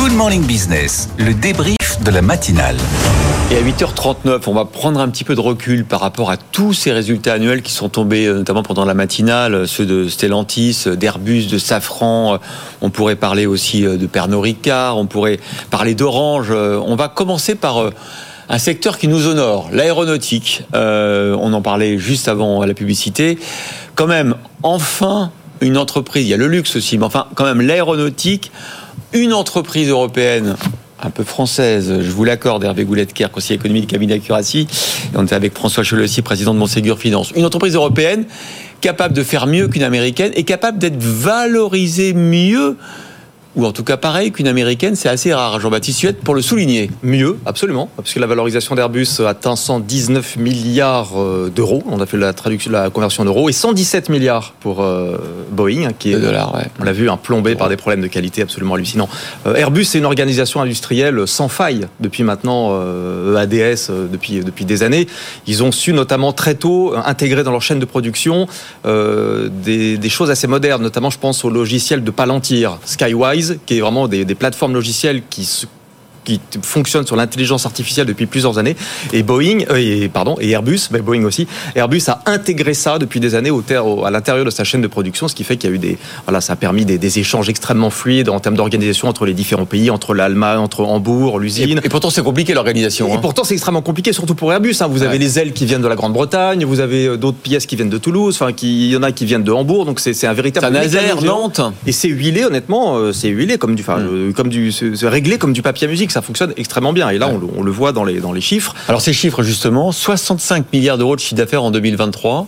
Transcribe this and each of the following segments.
Good Morning Business, le débrief de la matinale. Et à 8h39, on va prendre un petit peu de recul par rapport à tous ces résultats annuels qui sont tombés, euh, notamment pendant la matinale, ceux de Stellantis, d'Airbus, de Safran. On pourrait parler aussi euh, de Pernod Ricard, on pourrait parler d'Orange. On va commencer par euh, un secteur qui nous honore, l'aéronautique. on en parlait juste avant la publicité. Quand même, enfin, une entreprise, il y a le luxe aussi, mais enfin, quand même, l'aéronautique, une entreprise européenne un peu française, je vous l'accorde, Hervé Gouletker, conseiller économique cabinet Accuracy. On était avec François Cholossi, président de Monségur Finance. Une entreprise européenne capable de faire mieux qu'une américaine et capable d'être valorisée mieux ou en tout cas pareil qu'une américaine, c'est assez rare, Jean-Baptiste Suette, pour le souligner. Mieux, absolument, parce que la valorisation d'Airbus atteint 119 milliards euh, d'euros, on a fait la traduction, la conversion d'euros, et 117 milliards pour euh, Boeing, hein, qui est, dollars, on l'a vu, un plombé par des problèmes de qualité absolument hallucinants. Euh, Airbus, c'est une organisation industrielle sans faille depuis maintenant EADS, e depuis, depuis des années. Ils ont su notamment très tôt intégrer dans leur chaîne de production des, des choses assez modernes, notamment je pense au logiciel de Palantir, Skywise, qui est vraiment des, plateformes logicielles qui qui fonctionne sur l'intelligence artificielle depuis plusieurs années. Et Boeing, euh, et, pardon, et Airbus, mais Boeing aussi, Airbus a intégré ça depuis des années au, à l'intérieur de sa chaîne de production, ce qui fait qu'il y a eu des, voilà, ça a permis des, des échanges extrêmement fluides en termes d'organisation entre les différents pays, entre l'Allemagne, entre Hambourg, l'usine. Et, pourtant, c'est compliqué l'organisation. Et, hein. pourtant, c'est extrêmement compliqué, surtout pour Airbus. Hein. Vous avez les ailes qui viennent de la Grande-Bretagne, vous avez euh, d'autres pièces qui viennent de Toulouse, enfin, il y en a qui viennent de Hambourg, donc c'est un véritable. Saint-Nazaire, Nantes. Et c'est huilé, honnêtement, euh, c'est huilé comme du, mm. comme du, réglé comme du papier à musique. Ça fonctionne extrêmement bien. Et là, on, le voit dans les, dans les chiffres. Alors ces chiffres, justement, 65 milliards d'euros de chiffre d'affaires en 2023.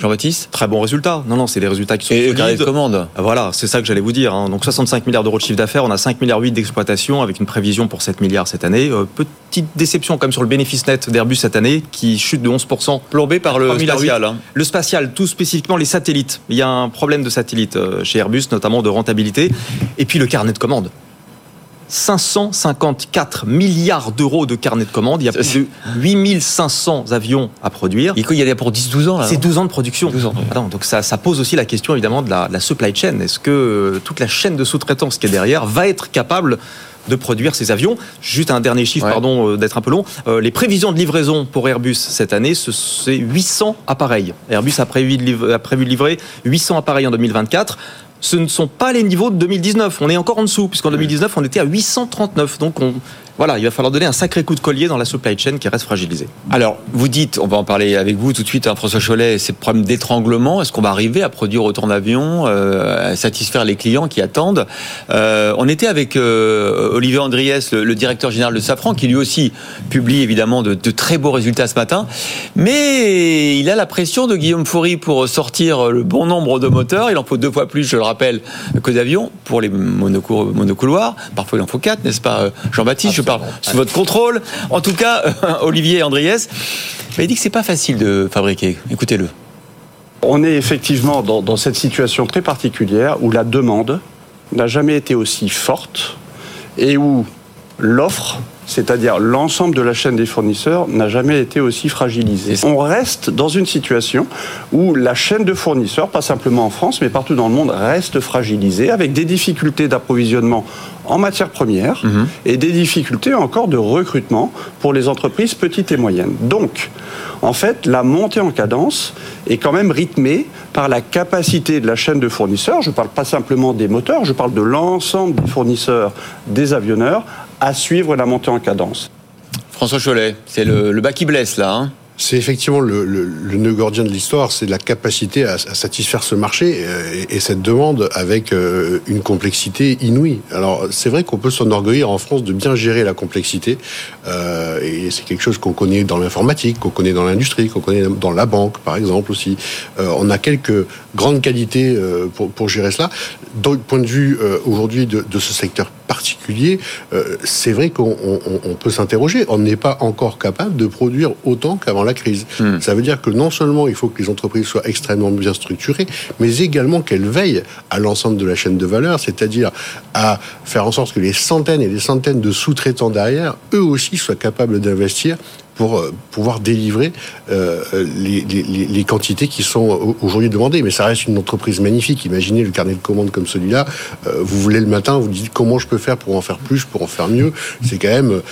Jean-Baptiste? Très bon résultat. Non, non, c'est des résultats qui sont Et solides. de commande. Voilà, c'est ça que j'allais vous dire. Hein. Donc 65 milliards d'euros de chiffre d'affaires, on a 5 milliards 8 d'exploitation avec une prévision pour 7 milliards cette année. Euh, petite déception même sur le bénéfice net d'Airbus cette année qui chute de 11%. Plombé par le spatial. Hein. Le spatial, tout spécifiquement les satellites. Il y a un problème de satellites euh, chez Airbus, notamment de rentabilité. Et puis le carnet de commandes. 554 milliards d'euros de carnet de commandes. Il y a plus de 8500 avions à produire. Et il y a pour 10-12 ans C'est 12 ans de production. donc ça, pose aussi la question évidemment de la, supply chain. Est-ce que euh, toute la chaîne de sous-traitance qui est derrière va être capable de produire ces avions? Juste un dernier chiffre, pardon euh, d'être un peu long. Euh, les prévisions de livraison pour Airbus cette année, c'est 800 appareils. Airbus a prévu, de a prévu de livrer 800 appareils en 2024 ce ne sont pas les niveaux de 2019. On est encore en dessous, puisqu'en 2019, on était à 839. Donc on, voilà, il va falloir donner un sacré coup de collier dans la supply chain qui reste fragilisée. Alors, vous dites, on va en parler avec vous tout de suite, hein, François Cholet, ces problèmes d'étranglement. Est-ce qu'on va arriver à produire autant d'avions, euh, à satisfaire les clients qui attendent? Euh, On était avec euh, Olivier Andriès, le, directeur général de Safran, qui lui aussi publie évidemment de, très beaux résultats ce matin. Mais il a la pression de Guillaume Faury pour sortir le bon nombre de moteurs. Il en faut deux fois plus, je le rappelle, que d'avions pour les monocouloirs. Parfois, il en faut quatre, n'est-ce pas, Jean-Baptiste? Sous votre contrôle. En tout cas, Olivier Andriès, il dit que c'est pas facile de fabriquer. Écoutez-le. On est effectivement dans, dans cette situation très particulière où la demande n'a jamais été aussi forte et où l'offre c'est-à-dire l'ensemble de la chaîne des fournisseurs, n'a jamais été aussi fragilisé. On reste dans une situation où la chaîne de fournisseurs, pas simplement en France, mais partout dans le monde, reste fragilisée, avec des difficultés d'approvisionnement en matières premières mhm. et des difficultés encore de recrutement pour les entreprises petites et moyennes. Donc, en fait, la montée en cadence est quand même rythmée par la capacité de la chaîne de fournisseurs. Je ne parle pas simplement des moteurs, je parle de l'ensemble des fournisseurs, des avionneurs, à suivre la montée en cadence. François Cholet, c'est le, bas qui blesse là. Hein c'est effectivement le, le, le, nœud gordien de l'histoire, c'est la capacité à, à, satisfaire ce marché euh, et, et cette demande avec euh, une complexité inouïe. Alors c'est vrai qu'on peut s'enorgueillir en France de bien gérer la complexité euh, et c'est quelque chose qu'on connaît dans l'informatique, qu'on connaît dans l'industrie, qu'on connaît dans la banque par exemple aussi. Euh, on a quelques grandes qualités euh, pour, pour, gérer cela. Le point de vue aujourd'hui de, de, ce secteur particulier, c'est vrai qu'on on, on peut s'interroger. On n'est pas encore capable de produire autant qu'avant la crise. Hmm. Ça veut dire que non seulement il faut que les entreprises soient extrêmement bien structurées, mais également qu'elles veillent à l'ensemble de la chaîne de valeur, c'est-à-dire à faire en sorte que les centaines et les centaines de sous-traitants derrière, eux aussi, soient capables d'investir pour euh, pouvoir délivrer euh, les, quantités qui sont aujourd'hui demandées. Mais ça reste une entreprise magnifique. Imaginez le carnet de commandes comme celui-là. vous voulez le matin, vous dites comment je peux faire pour en faire plus, pour en faire mieux. C'est quand même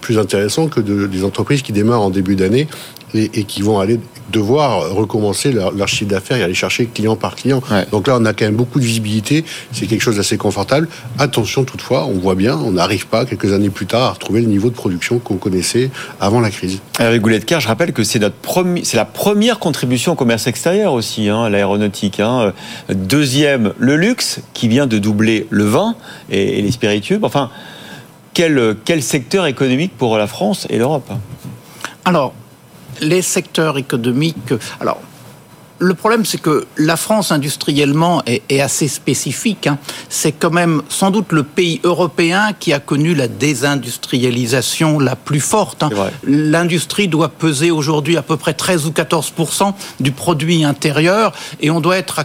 plus intéressant que de, des entreprises qui démarrent en début d'année et, et, qui vont aller devoir recommencer leur, leur chiffre d'affaires et aller chercher client par client. Donc là, on a quand même beaucoup de visibilité. C'est quelque chose d'assez confortable. Attention toutefois, on voit bien, on n'arrive pas quelques années plus tard à retrouver le niveau de production qu'on connaissait avant la crise. Avec Goulet de je rappelle que c'est notre c'est la première contribution au commerce extérieur aussi, hein, l'aéronautique. Hein. Deuxième, le luxe qui vient de doubler le vin et, les spiritueux. Enfin, quel, quel secteur économique pour la France et l'Europe? Alors, les secteurs économiques. Alors, le problème, c'est que la France industriellement est, assez spécifique. Hein. C'est quand même sans doute le pays européen qui a connu la désindustrialisation la plus forte. Hein. L'industrie doit peser aujourd'hui à peu près 13 ou 14 du produit intérieur et on doit être à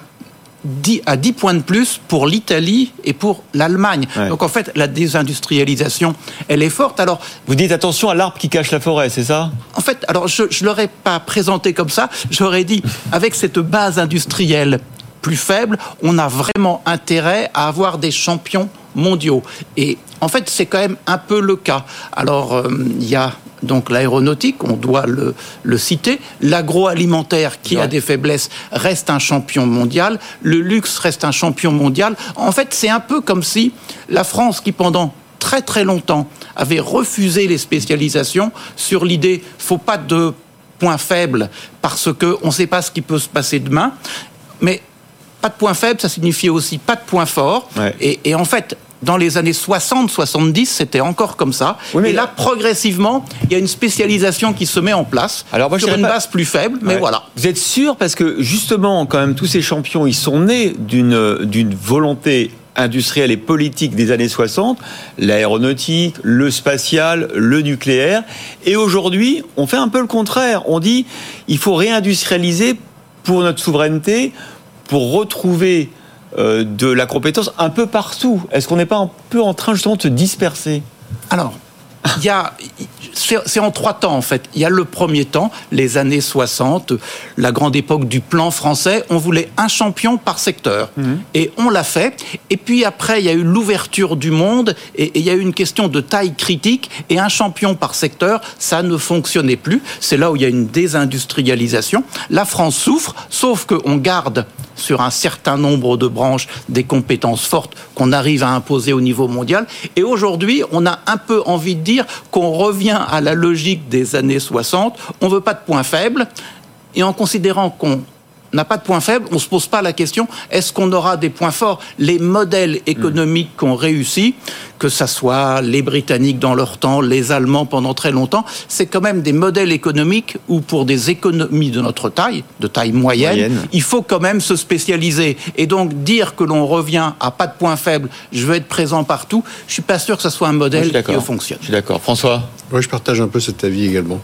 10, à 10 points de plus pour l'Italie et pour l'Allemagne. Donc en fait, la désindustrialisation, elle est forte. Alors, vous dites attention à l'arbre qui cache la forêt, c'est ça? En fait, alors je ne l'aurais pas présenté comme ça. J'aurais dit avec cette base industrielle plus faible, on a vraiment intérêt à avoir des champions mondiaux. Et en fait, c'est quand même un peu le cas. Alors, euh, il y a donc l'aéronautique, on doit le, citer. L'agroalimentaire, qui a des faiblesses, reste un champion mondial. Le luxe reste un champion mondial. En fait, c'est un peu comme si la France, qui pendant très très longtemps avait refusé les spécialisations sur l'idée faut pas de points faibles parce qu'on ne sait pas ce qui peut se passer demain. Mais pas de points faibles, ça signifiait aussi pas de points forts. et, en fait, dans les années 60-70, c'était encore comme ça. mais là, progressivement, il y a une spécialisation qui se met en place Alors sur une base plus faible, mais voilà. Vous êtes sûr? Parce que justement, quand même, tous ces champions, ils sont nés d'une volonté industrielle et politique des années 60, l'aéronautique, le spatial, le nucléaire. Et aujourd'hui, on fait un peu le contraire. On dit, il faut réindustrialiser pour notre souveraineté, pour retrouver de la compétence un peu partout. Est-ce qu'on n'est pas un peu en train justement de se disperser? Alors, il y a, c'est en trois temps en fait. Il y a le premier temps, les années 60, la grande époque du plan français. On voulait un champion par secteur mhm. et on l'a fait. Et puis après, il y a eu l'ouverture du monde et, il y a eu une question de taille critique et un champion par secteur, ça ne fonctionnait plus. C'est là où il y a une désindustrialisation. La France souffre, sauf qu'on garde sur un certain nombre de branches des compétences fortes qu'on arrive à imposer au niveau mondial. Et aujourd'hui, on a un peu envie de dire qu'on revient à la logique des années 60. On veut pas de points faibles. Et en considérant qu'on n'a pas de points faibles, on ne se pose pas la question est-ce qu'on aura des points forts? Les modèles économiques qui ont réussi, que ce soit les Britanniques dans leur temps, les Allemands pendant très longtemps, c'est quand même des modèles économiques où pour des économies de notre taille, de taille moyenne, il faut quand même se spécialiser. Et donc dire que l'on revient à pas de points faibles, je veux être présent partout, je suis pas sûr que ce soit un modèle qui fonctionne. Je suis d'accord. François? Oui, je partage un peu cet avis également.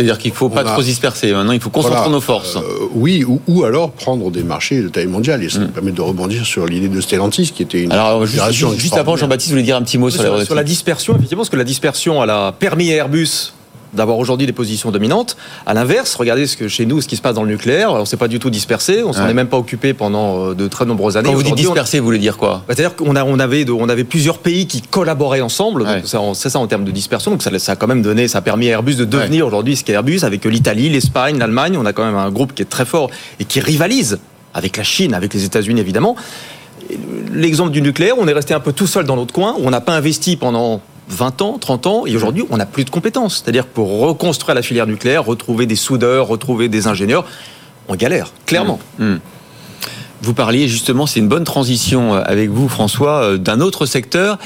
C'est-à-dire qu'il ne faut pas trop se disperser. Maintenant, il faut concentrer nos forces. Euh, oui, ou, alors prendre des marchés de taille mondiale. Et ça mm. nous permet de rebondir sur l'idée de Stellantis, qui était une. Alors, juste, juste avant, Jean-Baptiste voulait dire un petit mot sur, sur, sur la dispersion, effectivement, parce que la dispersion, elle a permis à Airbus d'avoir aujourd'hui des positions dominantes. À l'inverse, regardez ce que chez nous, ce qui se passe dans le nucléaire. On s'est pas du tout dispersé. On s'en est même pas occupé pendant euh, de très nombreuses années. Quand vous dites dispersé, vous voulez dire quoi? Bah, C'est-à-dire qu'on on avait, on avait plusieurs pays qui collaboraient ensemble. C'est ça en termes de dispersion. Donc ça, ça, a quand même donné, ça a permis à Airbus de devenir aujourd'hui ce qu'est Airbus avec l'Italie, l'Espagne, l'Allemagne. On a quand même un groupe qui est très fort et qui rivalise avec la Chine, avec les États-Unis évidemment. L'exemple du nucléaire, on est resté un peu tout seul dans notre coin. On n'a pas investi pendant 20 ans, 30 ans, et aujourd'hui, on n'a plus de compétences. C'est-à-dire pour reconstruire la filière nucléaire, retrouver des soudeurs, retrouver des ingénieurs, on galère, clairement. Mmh. Mmh. Vous parliez justement, c'est une bonne transition euh, avec vous, François, euh, d'un autre secteur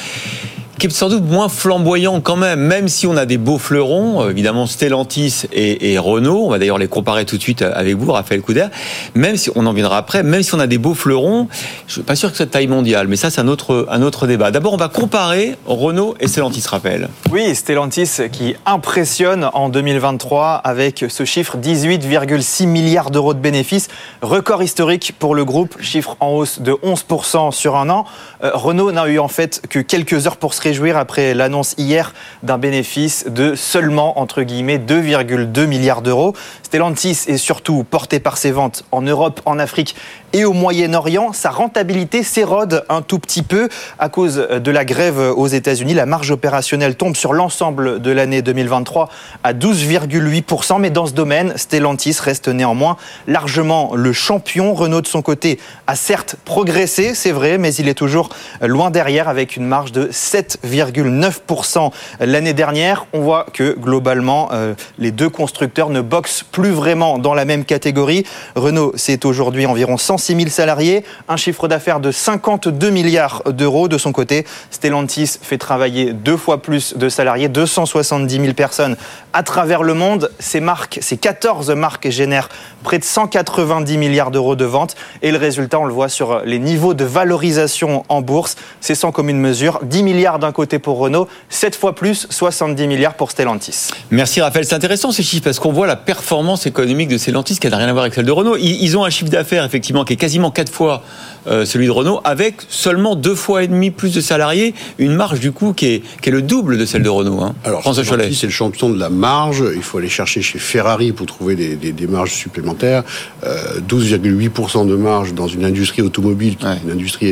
qui est sans doute moins flamboyant quand même, même si on a des beaux fleurons, euh, évidemment Stellantis et, Renault, on va d'ailleurs les comparer tout de suite avec vous, Raphaël Couder, même si on en viendra après, même si on a des beaux fleurons, je suis pas sûr que c'est de taille mondiale, mais ça c'est un autre, un autre débat. D'abord on va comparer Renault et Stellantis, Raphaël. Oui, Stellantis qui impressionne en 2023 avec ce chiffre 18,6 milliards d'euros de bénéfices, record historique pour le groupe, chiffre en hausse de 11% sur un an. Euh, Renault n'a eu en fait que quelques heures pour se réjouir après l'annonce hier d'un bénéfice de seulement, entre guillemets, 2,2 milliards d'euros. Stellantis est surtout porté par ses ventes en Europe, en Afrique et au Moyen-Orient. Sa rentabilité s'érode un tout petit peu à cause de la grève aux États-Unis. La marge opérationnelle tombe sur l'ensemble de l'année 2023 à 12,8%. Mais dans ce domaine, Stellantis reste néanmoins largement le champion. Renault, de son côté, a certes progressé, c'est vrai, mais il est toujours loin derrière avec une marge de 7,9% l'année dernière. On voit que globalement, euh, les deux constructeurs ne boxent plus vraiment dans la même catégorie. Renault, c'est aujourd'hui environ 106 000 salariés, un chiffre d'affaires de 52 milliards d'euros. De son côté, Stellantis fait travailler deux fois plus de salariés, 270 000 personnes à travers le monde. Ces marques, ces 14 marques génèrent près de 190 milliards d'euros de ventes. Et le résultat, on le voit sur les niveaux de valorisation en bourse. C'est sans commune mesure. 10 milliards d'un côté pour Renault, 7 fois plus, 70 milliards pour Stellantis. Merci Raphaël. C'est intéressant ces chiffres parce qu'on voit la performance économique de Stellantis qui n'a rien à voir avec celle de Renault. Ils, ont un chiffre d'affaires effectivement qui est quasiment 4 fois euh, celui de Renault, avec seulement deux fois et demi plus de salariés, une marge du coup qui est, qui est le double de celle de Renault. Hein. Alors, François Cholet. c'est le champion de la marge. Il faut aller chercher chez Ferrari pour trouver des, des, des marges supplémentaires. Euh, 12,8% de marge dans une industrie automobile, qui est une industrie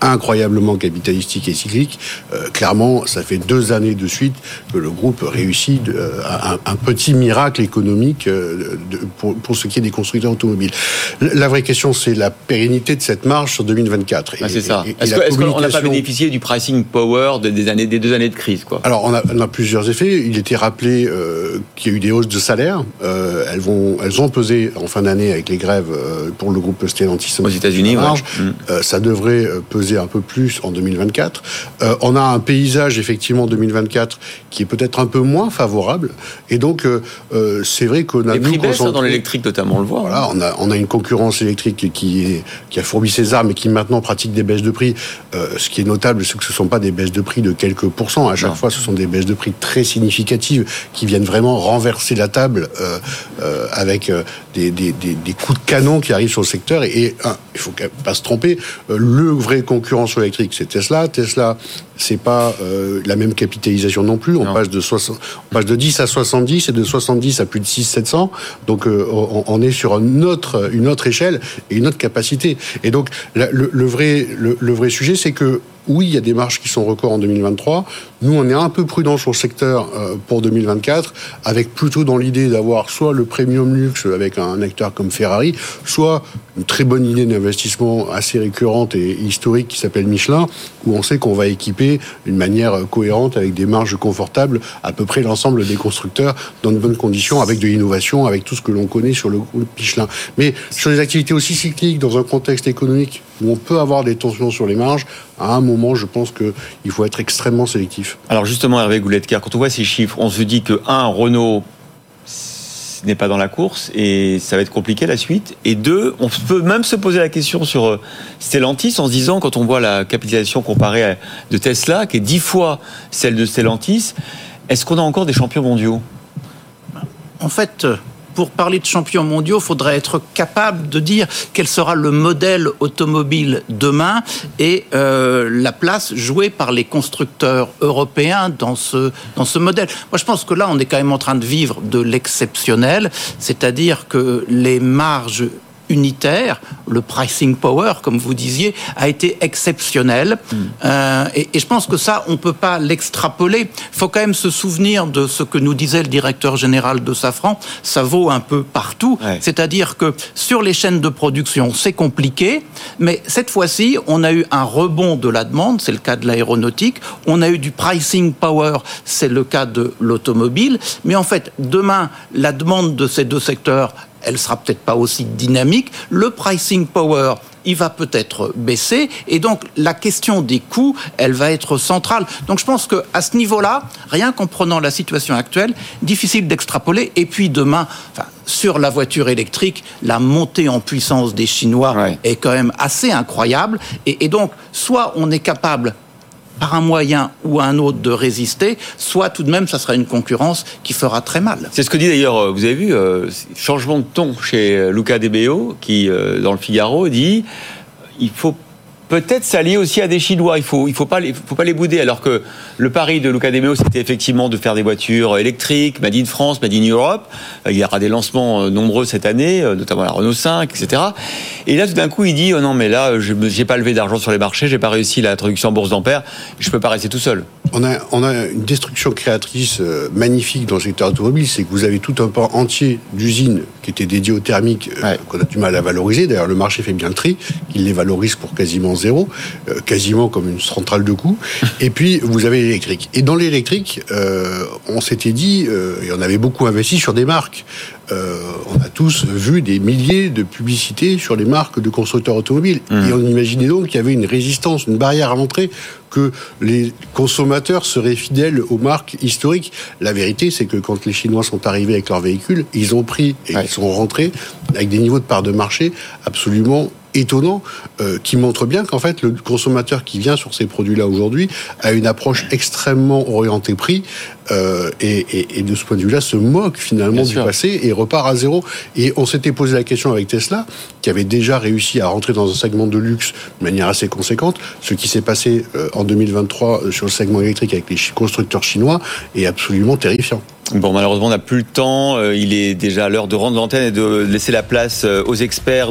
incroyablement capitalistique et cyclique. Euh, clairement, ça fait deux années de suite que le groupe réussit de, euh, un, un, petit miracle économique euh, de, pour, pour, ce qui est des constructeurs automobiles. La vraie question, c'est la pérennité de cette marge sur 2024. Ah, c'est ça. Est-ce qu'on n'a pas bénéficié du pricing power des, années, des deux années de crise quoi? Alors, on a, on a plusieurs effets. Il était rappelé qu'il y a eu des hausses de salaire. Elles, vont, elles ont pesé en fin d'année avec les grèves pour le groupe Stellantis aux États-Unis. Ouais. Euh, ça devrait peser un peu plus en 2024. on a un paysage, effectivement, en 2024 qui est peut-être un peu moins favorable. Et donc, c'est vrai qu'on a... Les prix baissent dans l'électrique, notamment, on le voit. Voilà, hein. on a, on a une concurrence électrique qui, est, qui a fourbi ses armes et qui maintenant pratique des baisses de prix. Euh, ce qui est notable, c'est que ce ne sont pas des baisses de prix de quelques pourcents. À chaque non. fois, ce sont des baisses de prix très significatives qui viennent vraiment renverser la table euh, euh, avec des, des, des, des, coups de canon qui arrivent sur le secteur. Et, il faut pas se tromper, le vrai concurrent sur l'électrique, c'est Tesla. Tesla, c'est pas euh, la même capitalisation non plus. On non. passe de 60, on passe de 10 à 70 et de 70 à plus de 6 700. Donc euh, on, on, est sur une autre une autre échelle et une autre capacité. Et donc la, le, le, vrai le, le vrai sujet, c'est que oui, il y a des marges qui sont records en 2023. Nous, on est un peu prudent sur le secteur euh, pour 2024, avec plutôt dans l'idée d'avoir soit le premium luxe avec un acteur comme Ferrari, soit une très bonne idée d'investissement assez récurrente et historique qui s'appelle Michelin, où on sait qu'on va équiper d'une manière cohérente avec des marges confortables à peu près l'ensemble des constructeurs dans de bonnes conditions, avec de l'innovation, avec tout ce que l'on connaît sur le groupe Michelin. Mais sur les activités aussi cycliques, dans un contexte économique où on peut avoir des tensions sur les marges, à un moment, je pense qu'il faut être extrêmement sélectif. Alors justement, Hervé Gouletker, quand on voit ces chiffres, on se dit que, un, Renault n'est pas dans la course et ça va être compliqué la suite. Et deux, on peut même se poser la question sur Stellantis en se disant, quand on voit la capitalisation comparée de Tesla, qui est dix fois celle de Stellantis, est-ce qu'on a encore des champions mondiaux? En fait, pour parler de champions mondiaux, il faudrait être capable de dire quel sera le modèle automobile demain et euh, la place jouée par les constructeurs européens dans ce, dans ce modèle. Moi, je pense que là, on est quand même en train de vivre de l'exceptionnel, c'est-à-dire que les marges unitaire, le pricing power, comme vous disiez, a été exceptionnel. Mm. Euh, et, et, je pense que ça, on ne peut pas l'extrapoler. Il faut quand même se souvenir de ce que nous disait le directeur général de Safran. Ça vaut un peu partout. Ouais. C'est-à-dire que sur les chaînes de production, c'est compliqué, mais cette fois-ci, on a eu un rebond de la demande, c'est le cas de l'aéronautique. On a eu du pricing power, c'est le cas de l'automobile. Mais en fait, demain, la demande de ces deux secteurs elle sera peut-être pas aussi dynamique. Le pricing power, il va peut-être baisser et donc la question des coûts, elle va être centrale. Donc je pense que à ce niveau-là, rien qu'en prenant la situation actuelle, difficile d'extrapoler. Et puis demain, enfin, sur la voiture électrique, la montée en puissance des Chinois ouais. est quand même assez incroyable. Et, et donc, soit on est capable par un moyen ou un autre de résister, soit tout de même ça sera une concurrence qui fera très mal. C'est ce que dit d'ailleurs, vous avez vu, euh, changement de ton chez Luca De Beo, qui euh, dans le Figaro dit il faut peut-être s'allier aussi à des Chinois. Il faut, il faut pas les, faut pas les bouder. Alors que le pari de Luca De Meo, c'était effectivement de faire des voitures électriques, made in France, made in Europe. Euh, il y aura des lancements euh, nombreux cette année, euh, notamment la Renault 5, etc. Et là, tout d'un coup, il dit, oh non, mais là, je n'ai pas levé d'argent sur les marchés, j'ai pas réussi l'introduction en bourse d'Ampère, je peux pas rester tout seul. On a, on a une destruction créatrice magnifique dans le secteur automobile, c'est que vous avez tout un pan entier d'usines qui étaient dédiées au thermique, qu'on a du mal à valoriser. D'ailleurs, le marché fait bien le tri, qu'il les valorise pour quasiment zéro, euh, quasiment comme une centrale de coûts. Et puis, vous avez l'électrique. Et dans l'électrique, euh, on s'était dit, euh, et on avait beaucoup investi sur des marques. On a tous vu des milliers de publicités sur les marques de constructeurs automobiles. Mmh. Et on imaginait donc qu'il y avait une résistance, une barrière à l'entrée, que les consommateurs seraient fidèles aux marques historiques. La vérité, c'est que quand les Chinois sont arrivés avec leurs véhicules, ils ont pris et ils sont rentrés avec des niveaux de part de marché absolument étonnant euh, qui montre bien qu'en fait le consommateur qui vient sur ces produits-là aujourd'hui a une approche extrêmement orientée prix euh, et, et, et, de ce point de vue-là se moque finalement du passé et repart à zéro. Et on s'était posé la question avec Tesla, qui avait déjà réussi à rentrer dans un segment de luxe de manière assez conséquente. Ce qui s'est passé euh, en 2023 euh, sur le segment électrique avec les constructeurs chinois est absolument terrifiant. Bon, malheureusement, on n'a plus le temps. Il est déjà l'heure de rendre l'antenne et de laisser la place aux experts.